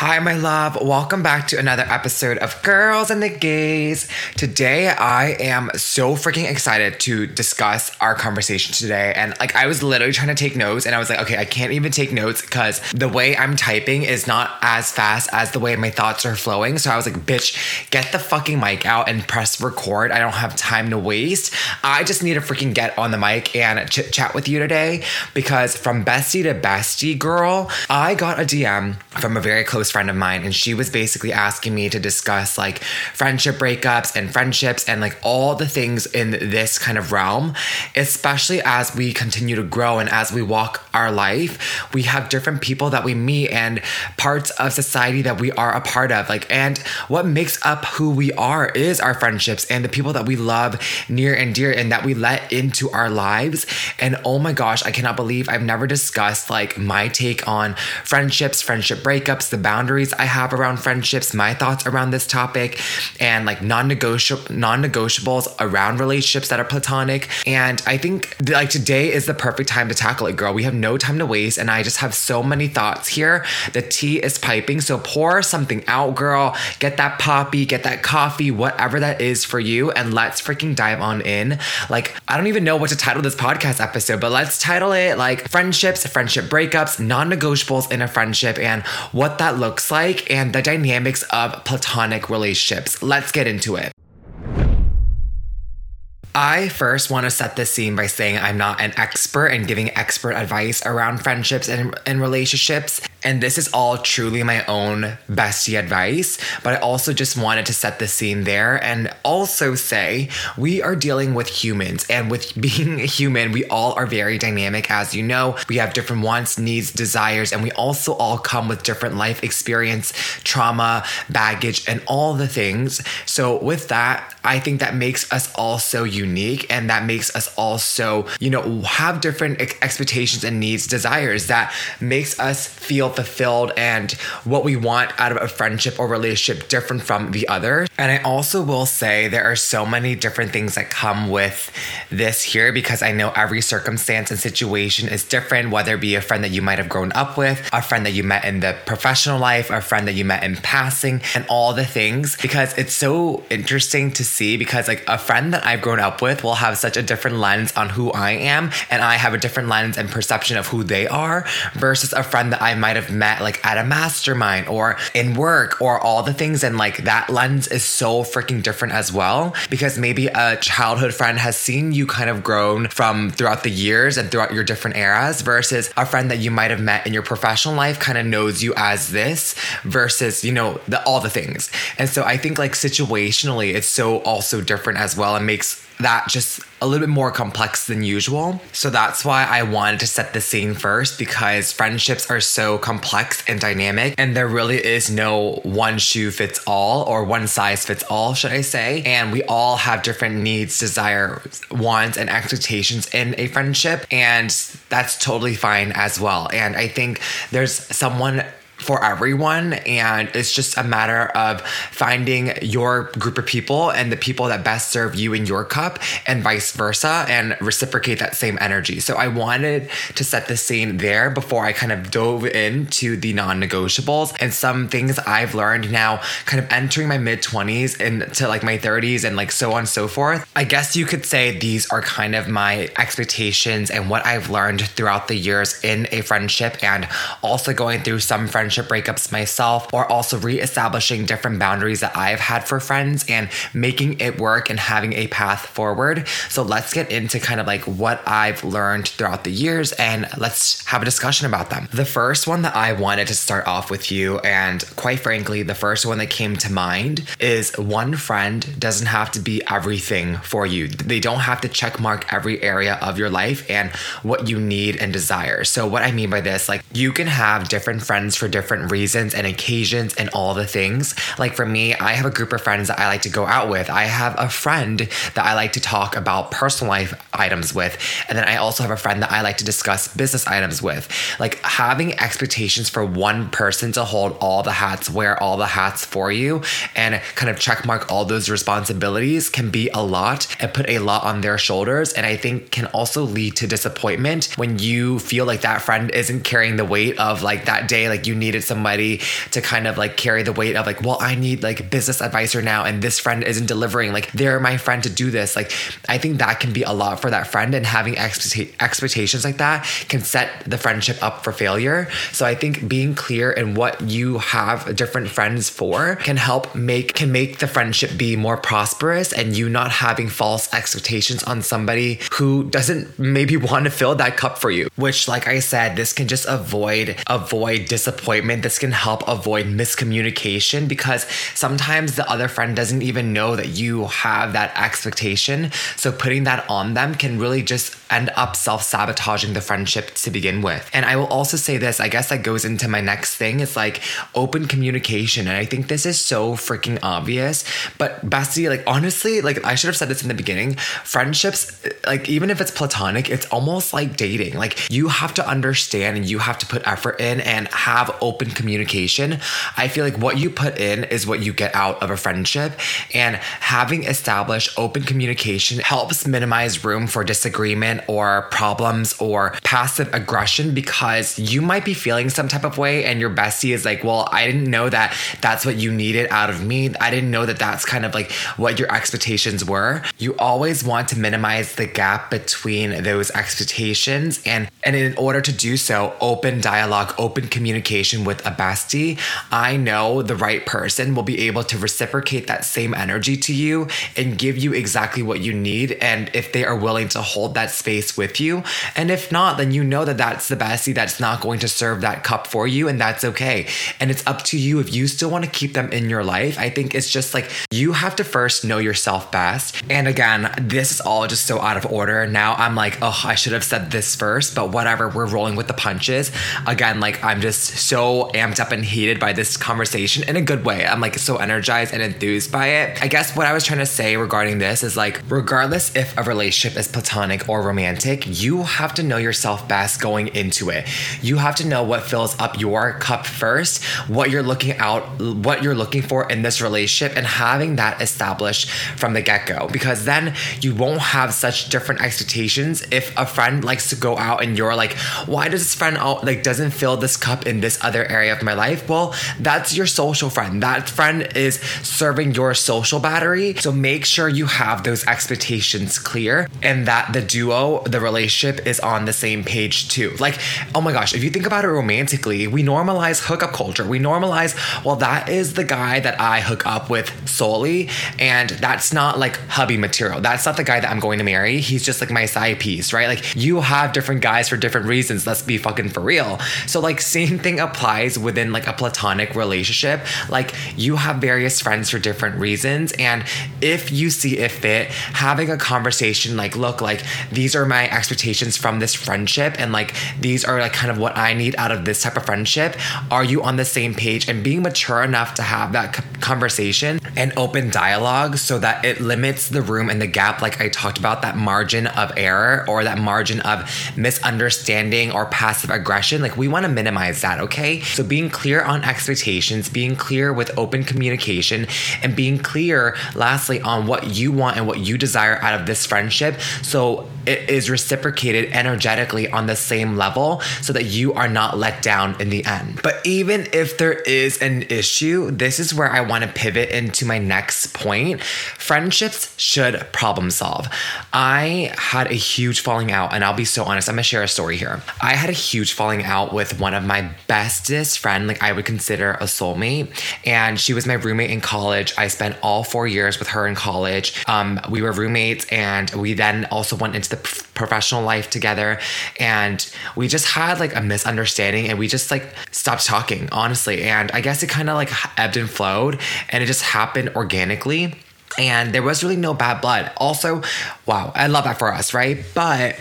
Hi, my love. Welcome back to another episode of Girls and the Gays. Today, I am so freaking excited to discuss our conversation today. And like, I was literally trying to take notes, and I was like, okay, I can't even take notes because the way I'm typing is not as fast as the way my thoughts are flowing. So I was like, bitch, get the fucking mic out and press record. I don't have time to waste. I just need to freaking get on the mic and chit chat with you today because from bestie to bestie girl, I got a DM from a very close friend of mine, and she was basically asking me to discuss like friendship breakups and friendships and like all the things in this kind of realm, especially as we continue to grow and as we walk our life. We have different people that we meet and parts of society that we are a part of. Like, and what makes up who we are is our friendships and the people that we love near and dear and that we let into our lives. And oh my gosh, I cannot believe I've never discussed like my take on friendships, friendship breakups, the boundaries I have around friendships, my thoughts around this topic, and like non-negotiable non-negotiables around relationships that are platonic. And I think like today is the perfect time to tackle it, girl. We have no time to waste, and I just have so many thoughts here. The tea is piping, so pour something out, girl. Get that poppy, get that coffee, whatever that is for you, and let's freaking dive on in. Like I don't even know what to title this podcast episode, but let's title it like friendships, friendship breakups, non-negotiables in a friendship, and what that looks like and the dynamics of platonic relationships. Let's get into it. I first want to set the scene by saying I'm not an expert and giving expert advice around friendships and, and relationships. And this is all truly my own bestie advice. But I also just wanted to set the scene there and also say we are dealing with humans. And with being a human, we all are very dynamic, as you know. We have different wants, needs, desires, and we also all come with different life experience, trauma, baggage, and all the things. So, with that, I think that makes us all so unique and that makes us all so, you know, have different expectations and needs, desires that makes us feel fulfilled and what we want out of a friendship or relationship different from the other. And I also will say there are so many different things that come with this here because I know every circumstance and situation is different, whether it be a friend that you might have grown up with, a friend that you met in the professional life, a friend that you met in passing, and all the things because it's so interesting to see because like a friend that I've grown up with will have such a different lens on who I am and I have a different lens and perception of who they are versus a friend that I might have met like at a mastermind or in work or all the things and like that lens is so freaking different as well because maybe a childhood friend has seen you kind of grown from throughout the years and throughout your different eras versus a friend that you might have met in your professional life kind of knows you as this versus you know the all the things. And so I think like situationally it's so also different as well and makes that just a little bit more complex than usual. So that's why I wanted to set the scene first because friendships are so complex and dynamic, and there really is no one shoe fits all or one size fits all, should I say. And we all have different needs, desires, wants, and expectations in a friendship, and that's totally fine as well. And I think there's someone for everyone. And it's just a matter of finding your group of people and the people that best serve you in your cup and vice versa and reciprocate that same energy. So I wanted to set the scene there before I kind of dove into the non negotiables and some things I've learned now, kind of entering my mid 20s into like my 30s and like so on and so forth. I guess you could say these are kind of my expectations and what I've learned throughout the years in a friendship and also going through some friendships friendship breakups myself, or also reestablishing different boundaries that I've had for friends and making it work and having a path forward. So let's get into kind of like what I've learned throughout the years and let's have a discussion about them. The first one that I wanted to start off with you, and quite frankly, the first one that came to mind is one friend doesn't have to be everything for you. They don't have to check mark every area of your life and what you need and desire. So, what I mean by this, like you can have different friends for different different reasons and occasions and all the things. Like for me, I have a group of friends that I like to go out with. I have a friend that I like to talk about personal life items with. And then I also have a friend that I like to discuss business items with. Like having expectations for one person to hold all the hats, wear all the hats for you, and kind of checkmark all those responsibilities can be a lot and put a lot on their shoulders. And I think can also lead to disappointment when you feel like that friend isn't carrying the weight of like that day, like you needed somebody to kind of like carry the weight of like, well, I need like business advisor now, and this friend isn't delivering. Like they're my friend to do this. Like I think that can be a lot for that friend, and having expect- expectations like that can set the friendship up for failure. So I think being clear in what you have different friends for can help make can make the friendship be more prosperous, and you not having false expectations on somebody who doesn't maybe want to fill that cup for you. Which, like I said, this can just avoid avoid disappointment. This can help avoid miscommunication because sometimes the other friend doesn't even know that you have that expectation. So putting that on them can really just end up self sabotaging the friendship to begin with. And I will also say this, I guess that goes into my next thing. It's like open communication. And I think this is so freaking obvious. But Bestie, like honestly, like I should have said this in the beginning. Friendships, like even if it's platonic, it's almost like dating. Like you have to understand and you have to put effort in and have open communication. I feel like what you put in is what you get out of a friendship. And having established open communication helps minimize room for disagreement or problems or passive aggression because you might be feeling some type of way and your bestie is like, well, I didn't know that that's what you needed out of me. I didn't know that that's kind of like what your expectations were. You always want to minimize the gap between those expectations and and in order to do so, open dialogue, open communication with a bestie. I know the right person will be able to reciprocate that same energy to you and give you exactly what you need and if they are willing to hold that space with you. And if not, then you know that that's the bestie that's not going to serve that cup for you and that's okay. And it's up to you if you still want to keep them in your life. I think it's just like you have to first know yourself best. And again, this is all just so out of order. Now I'm like, oh, I should have said this first, but whatever, we're rolling with the punches. Again, like I'm just so amped up and heated by this conversation in a good way. I'm like so energized and enthused by it. I guess what I was trying to say regarding this is like, regardless if a relationship is platonic or romantic, you have to know yourself best going into it. You have to know what fills up your cup first, what you're looking out, what you're looking for in this relationship, and having that established from the get go. Because then you won't have such different expectations. If a friend likes to go out and you're like, why does this friend out like doesn't fill this cup in this other area of my life? Well, that's your social friend. That friend is serving your social battery. So make sure you have those expectations clear and that the duo, the relationship is on the same page too. Like, oh my gosh, if you think about it romantically, we normalize hookup culture. We normalize, well, that is the guy that I hook up with solely, and that's not like hubby material. That's not the guy that I'm going to marry. He's just like my side piece, right? Like, you have different guys for different reasons. Let's be fucking for real. So, like, same thing applies within like a platonic relationship. Like, you have various friends for different reasons, and if you see it fit, having a conversation like, look, like, these are my expectations from this friendship, and like, these are like kind of what I need out of this type of friendship. Are you on the same page? And being mature enough to have that conversation and open dialogue so that it limits the room and the gap, like I talked about, that margin of error or that margin of misunderstanding or passive aggression. Like, we want to minimize that, okay? So, being clear on expectations, being clear with open communication, and being clear, lastly, on what you want and what you desire out of this friendship. So, is reciprocated energetically on the same level so that you are not let down in the end. But even if there is an issue, this is where I want to pivot into my next point. Friendships should problem solve. I had a huge falling out, and I'll be so honest, I'm gonna share a story here. I had a huge falling out with one of my bestest friend, like I would consider a soulmate, and she was my roommate in college. I spent all four years with her in college. Um, we were roommates, and we then also went into the professional life together. And we just had like a misunderstanding and we just like stopped talking honestly. And i guess it kind of like ebbed and flowed and it just happened organically. And there was really no bad blood. Also wow i love that for us right? But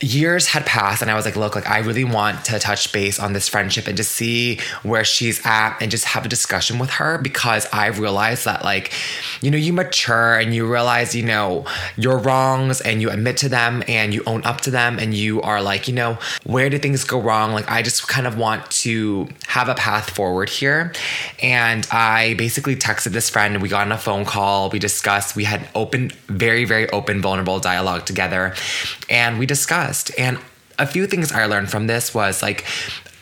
years had passed and I was like, look, like I really want to touch base on this friendship and just see where she's at and just have a discussion with her because I realized that like, you know, you mature and you realize, you know, your wrongs and you admit to them and you own up to them and you are like, you know, where did things go wrong? Like I just kind of want to have a path forward here. And I basically texted this friend, we got on a phone call, we discussed, we had open, very, very open, vulnerable dialogue together. And we discussed. And a few things I learned from this was like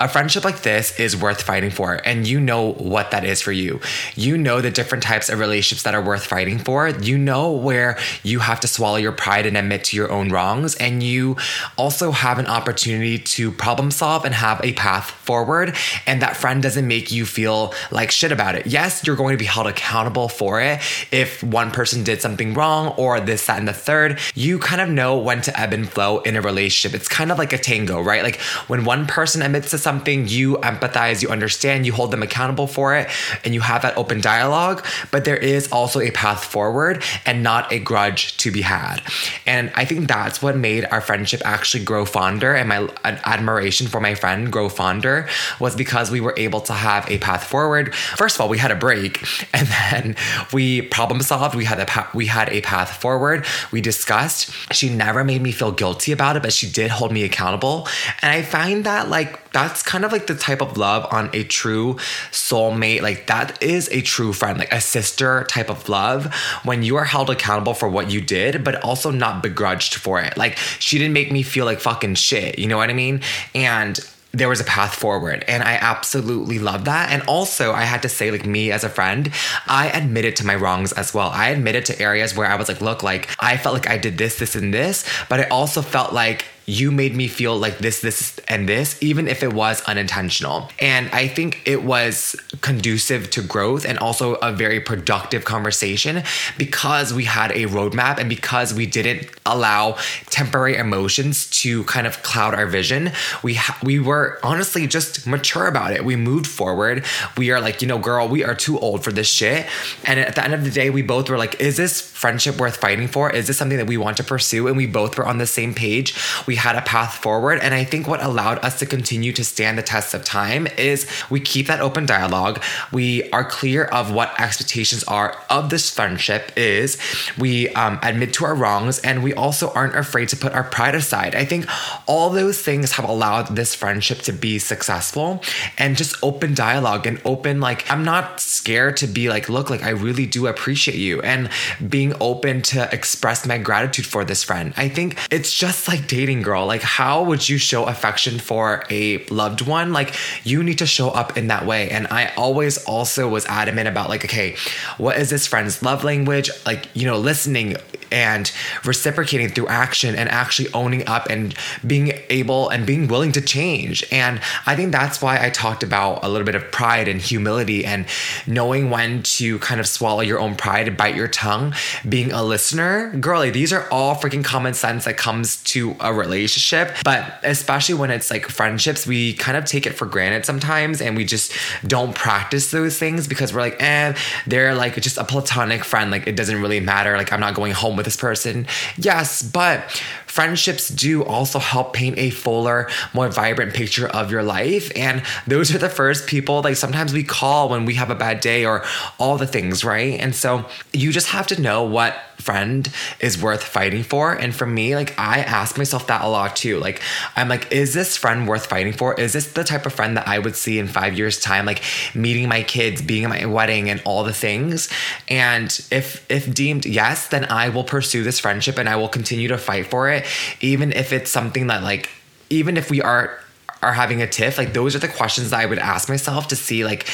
a friendship like this is worth fighting for, and you know what that is for you. You know the different types of relationships that are worth fighting for. You know where you have to swallow your pride and admit to your own wrongs, and you also have an opportunity to problem solve and have a path forward. And that friend doesn't make you feel like shit about it. Yes, you're going to be held accountable for it if one person did something wrong or this, that, and the third. You kind of know when to ebb and flow in a relationship. It's kind of like a tango, right? Like when one person admits to something, something, you empathize, you understand, you hold them accountable for it, and you have that open dialogue. But there is also a path forward and not a grudge to be had. And I think that's what made our friendship actually grow fonder and my admiration for my friend grow fonder was because we were able to have a path forward. First of all, we had a break and then we problem solved. We had a pa- we had a path forward. We discussed. She never made me feel guilty about it, but she did hold me accountable. And I find that like that's kind of like the type of love on a true soulmate. Like that is a true friend, like a sister type of love when you are held accountable for what you did, but also not begrudged for it. Like she didn't make me feel like fucking shit. You know what I mean? And there was a path forward and i absolutely love that and also i had to say like me as a friend i admitted to my wrongs as well i admitted to areas where i was like look like i felt like i did this this and this but i also felt like you made me feel like this, this, and this, even if it was unintentional. And I think it was conducive to growth and also a very productive conversation because we had a roadmap and because we didn't allow temporary emotions to kind of cloud our vision. We ha- we were honestly just mature about it. We moved forward. We are like, you know, girl, we are too old for this shit. And at the end of the day, we both were like, is this friendship worth fighting for? Is this something that we want to pursue? And we both were on the same page. We had a path forward. And I think what allowed us to continue to stand the test of time is we keep that open dialogue. We are clear of what expectations are of this friendship is. We um, admit to our wrongs and we also aren't afraid to put our pride aside. I think all those things have allowed this friendship to be successful and just open dialogue and open, like, I'm not scared to be like, look, like, I really do appreciate you and being open to express my gratitude for this friend. I think it's just like dating, girl girl. Like, how would you show affection for a loved one? Like, you need to show up in that way. And I always also was adamant about, like, okay, what is this friend's love language? Like, you know, listening and reciprocating through action and actually owning up and being able and being willing to change. And I think that's why I talked about a little bit of pride and humility and knowing when to kind of swallow your own pride and bite your tongue, being a listener. Girly, these are all freaking common sense that comes to a relationship. But especially when it's like friendships, we kind of take it for granted sometimes and we just don't practice those things because we're like, eh, they're like just a platonic friend. Like it doesn't really matter. Like I'm not going home with this person. Yes, but friendships do also help paint a fuller, more vibrant picture of your life. And those are the first people like sometimes we call when we have a bad day or all the things, right? And so you just have to know what friend is worth fighting for. And for me, like I ask myself that a lot too. Like I'm like, is this friend worth fighting for? Is this the type of friend that I would see in five years' time, like meeting my kids, being at my wedding, and all the things? And if if deemed yes, then I will pursue this friendship and I will continue to fight for it, even if it's something that like even if we are are having a tiff, like those are the questions that I would ask myself to see like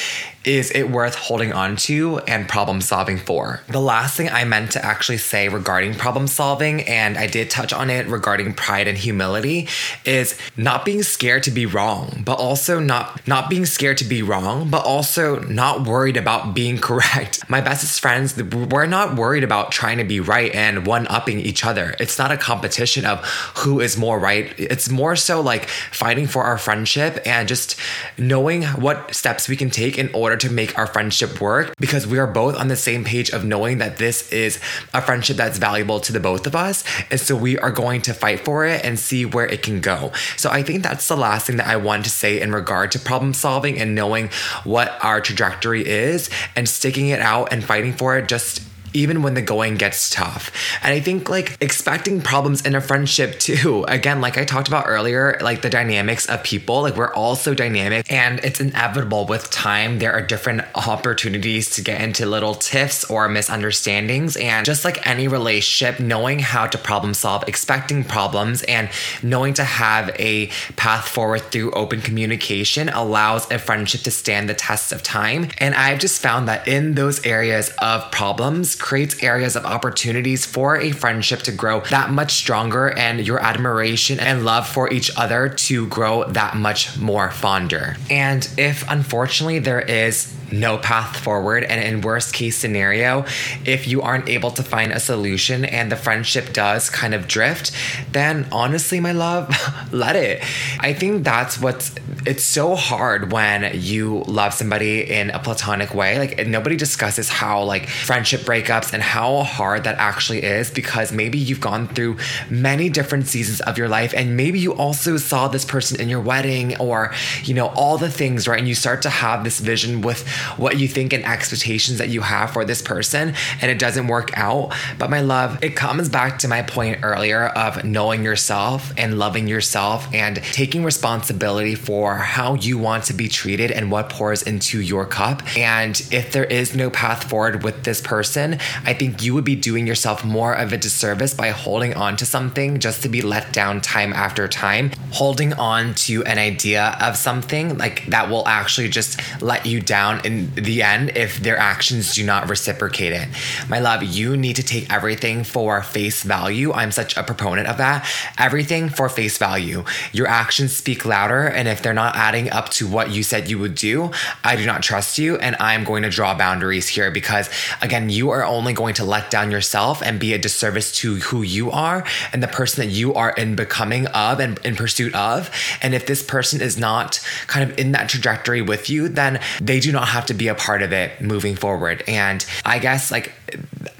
is it worth holding on to and problem solving for? The last thing I meant to actually say regarding problem solving, and I did touch on it regarding pride and humility, is not being scared to be wrong, but also not not being scared to be wrong, but also not worried about being correct. My bestest friends, we're not worried about trying to be right and one upping each other. It's not a competition of who is more right. It's more so like fighting for our our friendship and just knowing what steps we can take in order to make our friendship work because we are both on the same page of knowing that this is a friendship that's valuable to the both of us. And so we are going to fight for it and see where it can go. So I think that's the last thing that I want to say in regard to problem solving and knowing what our trajectory is and sticking it out and fighting for it just even when the going gets tough. And I think like expecting problems in a friendship too. Again, like I talked about earlier, like the dynamics of people, like we're all so dynamic and it's inevitable with time. There are different opportunities to get into little tiffs or misunderstandings. And just like any relationship, knowing how to problem solve, expecting problems, and knowing to have a path forward through open communication allows a friendship to stand the test of time. And I've just found that in those areas of problems, creates areas of opportunities for a friendship to grow that much stronger and your admiration and love for each other to grow that much more fonder. And if unfortunately there is no path forward. And in worst case scenario, if you aren't able to find a solution and the friendship does kind of drift, then honestly, my love, let it. I think that's what's it's so hard when you love somebody in a platonic way. Like nobody discusses how like friendship breakups and how hard that actually is because maybe you've gone through many different seasons of your life and maybe you also saw this person in your wedding or you know all the things, right? And you start to have this vision with what you think and expectations that you have for this person and it doesn't work out. But my love, it comes back to my point earlier of knowing yourself and loving yourself and taking responsibility for how you want to be treated and what pours into your cup. And if there is no path forward with this person, I think you would be doing yourself more of a disservice by holding on to something just to be let down time after time. Holding on to an idea of something like that will actually just let you down in the end if their actions do not reciprocate it. My love, you need to take everything for face value. I'm such a proponent of that. Everything for face value. Your actions speak louder, and if they're not adding up to what you said you would do, I do not trust you, and I'm going to draw boundaries here because, again, you are only going to let down yourself and be a disservice to who you are and the person that you are in becoming of and in pursuit of. And if this person is not kind of in that trajectory with you, then they do not have to be a part of it moving forward. And I guess like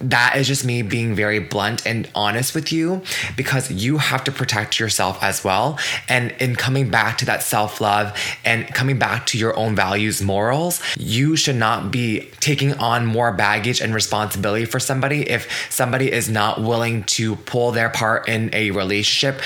that is just me being very blunt and honest with you because you have to protect yourself as well. And in coming back to that self love and coming back to your own values, morals, you should not be taking on more baggage and responsibility for somebody if somebody is not willing to pull their part in a relationship,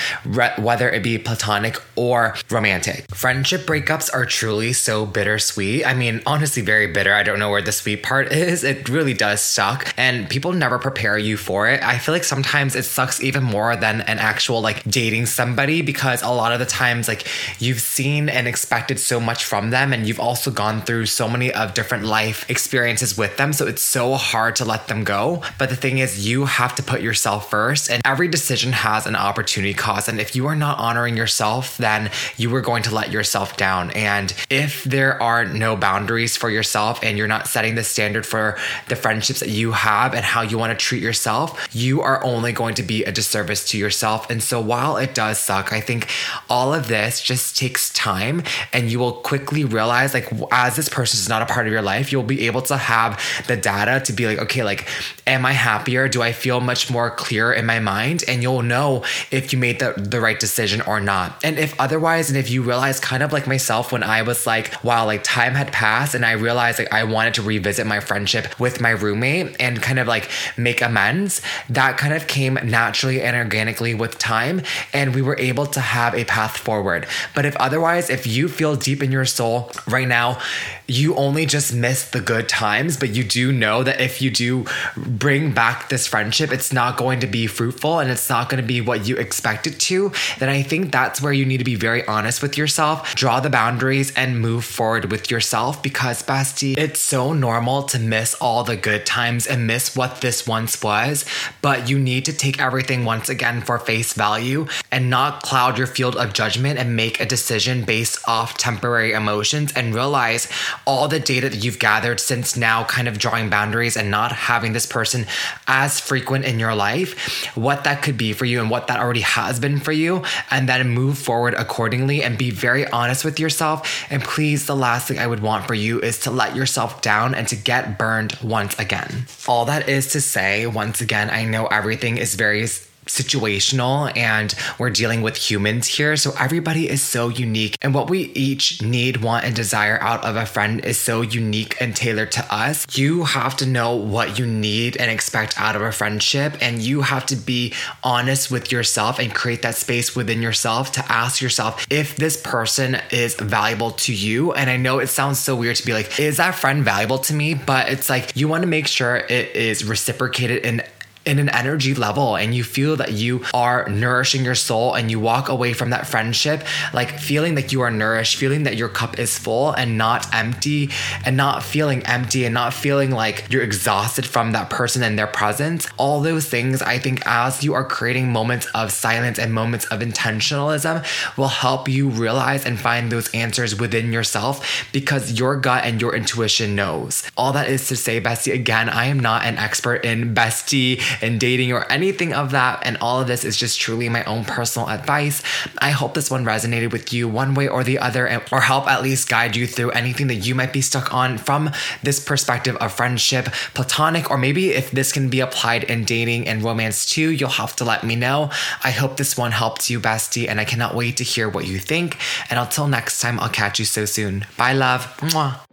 whether it be platonic or romantic. Friendship breakups are truly so bittersweet. I mean, honestly, very bitter. I don't know where the sweet part is. It really does suck. And people never prepare you for it. I feel like sometimes it sucks even more than an actual like dating somebody because a lot of the times like you've seen and expected so much from them and you've also gone through so many of different life experiences with them. So it's so hard to let them go. But the thing is, you have to put yourself first and every decision has an opportunity cost. And if you are not honoring yourself, then you are going to let yourself down. And if there are no boundaries for yourself and you're not setting the standard for the friendships that you have and how you want to treat yourself, you are only going to be a disservice to yourself. And so while it does suck, I think all of this just takes time and you will quickly realize like as this person is not a part of your life, you'll be able to have the data to be like, okay, like am I happier? Do I feel much more clear in my mind? And you'll know if you made the, the right decision or not. And if otherwise, and if you realize kind of like myself when I was like, wow, like time had passed and I realized like I wanted to revisit my friendship with my roommate and kind of like make amends, that kind of came naturally and organically with time. And we were able to have a path forward. But if otherwise, if you feel deep in your soul right now, you only just miss the good times, but you do know that if you do bring back this friendship, it's not going to be fruitful and it's not going to be what you expect it to, then I think that's where you need to be very honest with yourself, draw the boundaries, and move forward with yourself because, bestie, it's so normal to miss all the good times and miss what this once was, but you need to take everything once again for face value and not cloud your field of judgment and make a decision based off temporary emotions and realize all the data that you've gathered since now kind of drawing boundaries and not having this person as frequent in your life, what that could be for you and what that already has been for you, and then move forward accordingly and be very honest with yourself. And please, the last thing I would want for you is to let yourself down and to get burned once again. All that is to say, once again, I know everything is very situational and we're dealing with humans here. So everybody is so unique. And what we each need, want, and desire out of a friend is so unique and tailored to us. You have to know what you need and expect out of a friendship. And you have to be honest with yourself and create that space within yourself to ask yourself if this person is valuable to you. And I know it sounds so weird to be like, is that friend valuable to me? But it's like you want to make sure it is reciprocated in in an energy level and you feel that you are nourishing your soul and you walk away from that friendship like feeling that you are nourished, feeling that your cup is full and not empty and not feeling empty and not feeling like you're exhausted from that person and their presence. All those things, I think, as you are creating moments of silence and moments of intentionalism, will help you realize and find those answers within yourself because your gut and your intuition knows. All that is to say, bestie, again, I am not an expert in bestie and dating or anything of that. And all of this is just truly my own personal advice. I hope this one resonated with you one way or the other, and, or help at least guide you through anything that you might be stuck on from this perspective of friendship, platonic, or maybe if this can be applied in dating and romance too, you'll have to let me know. I hope this one helped you, bestie, and I cannot wait to hear what you think. And until next time, I'll catch you so soon. Bye, love. Mwah.